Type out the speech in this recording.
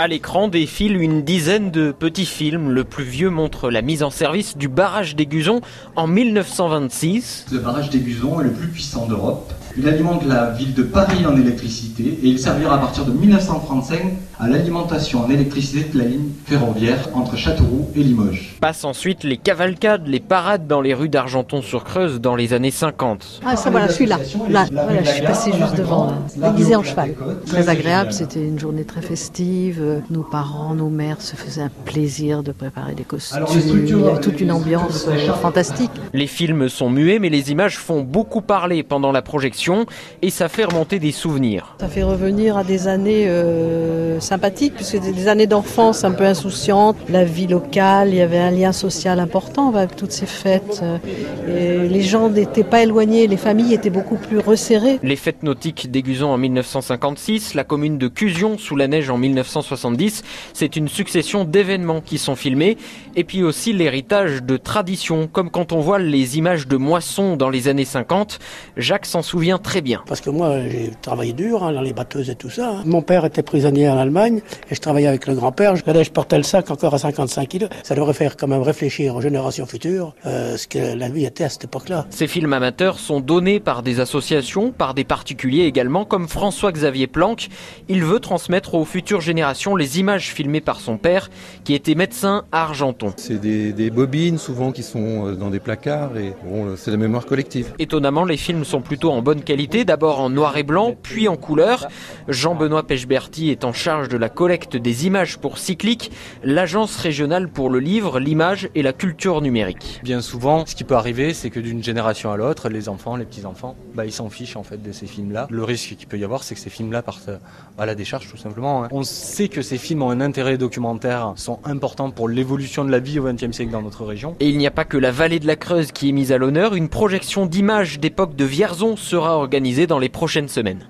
À l'écran défilent une dizaine de petits films. Le plus vieux montre la mise en service du barrage d'Aiguzon en 1926. Le barrage d'Aiguzon est le plus puissant d'Europe. Il alimente la ville de Paris en électricité et il servira à partir de 1935 à l'alimentation en électricité de la ligne ferroviaire entre Châteauroux et Limoges. Passent ensuite les cavalcades, les parades dans les rues d'Argenton-sur-Creuse dans les années 50. Ah ça voilà, celui-là. Là, voilà, je suis passé juste devant, déguisé en cheval. Très agréable, c'était une journée très festive. Nos parents, nos mères se faisaient un plaisir de préparer des costumes. Il y avait toute une ambiance fantastique. Les films sont muets, mais les images font beaucoup parler pendant la projection et ça fait remonter des souvenirs. Ça fait revenir à des années euh, sympathiques, puisque des années d'enfance un peu insouciantes, la vie locale, il y avait un lien social important avec toutes ces fêtes. Et les gens n'étaient pas éloignés, les familles étaient beaucoup plus resserrées. Les fêtes nautiques d'Aiguzon en 1956, la commune de Cusion sous la neige en 1970, c'est une succession d'événements qui sont filmés, et puis aussi l'héritage de traditions, comme quand on voit les images de moissons dans les années 50. Jacques s'en souvient très bien. Parce que moi, j'ai travaillé dur hein, dans les batteuses et tout ça. Hein. Mon père était prisonnier en Allemagne et je travaillais avec le grand-père. Je, je portais le sac encore à 55 kilos. Ça devrait faire quand même réfléchir aux générations futures euh, ce que la vie était à cette époque-là. Ces films amateurs sont donnés par des associations, par des particuliers également, comme François-Xavier Planck. Il veut transmettre aux futures générations les images filmées par son père, qui était médecin à Argenton. C'est des, des bobines souvent qui sont euh, dans des placards et bon, c'est la mémoire collective. Étonnamment, les films sont plutôt en bonne qualité, d'abord en noir et blanc, puis en couleur. Jean-Benoît Pechberti est en charge de la collecte des images pour Cyclique, l'agence régionale pour le livre, l'image et la culture numérique. Bien souvent, ce qui peut arriver, c'est que d'une génération à l'autre, les enfants, les petits-enfants, bah, ils s'en fichent en fait de ces films-là. Le risque qu'il peut y avoir, c'est que ces films-là partent à la décharge tout simplement. Hein. On sait que ces films ont un intérêt documentaire, sont importants pour l'évolution de la vie au XXe siècle dans notre région. Et il n'y a pas que la vallée de la Creuse qui est mise à l'honneur, une projection d'images d'époque de Vierzon sera organisée dans les prochaines semaines.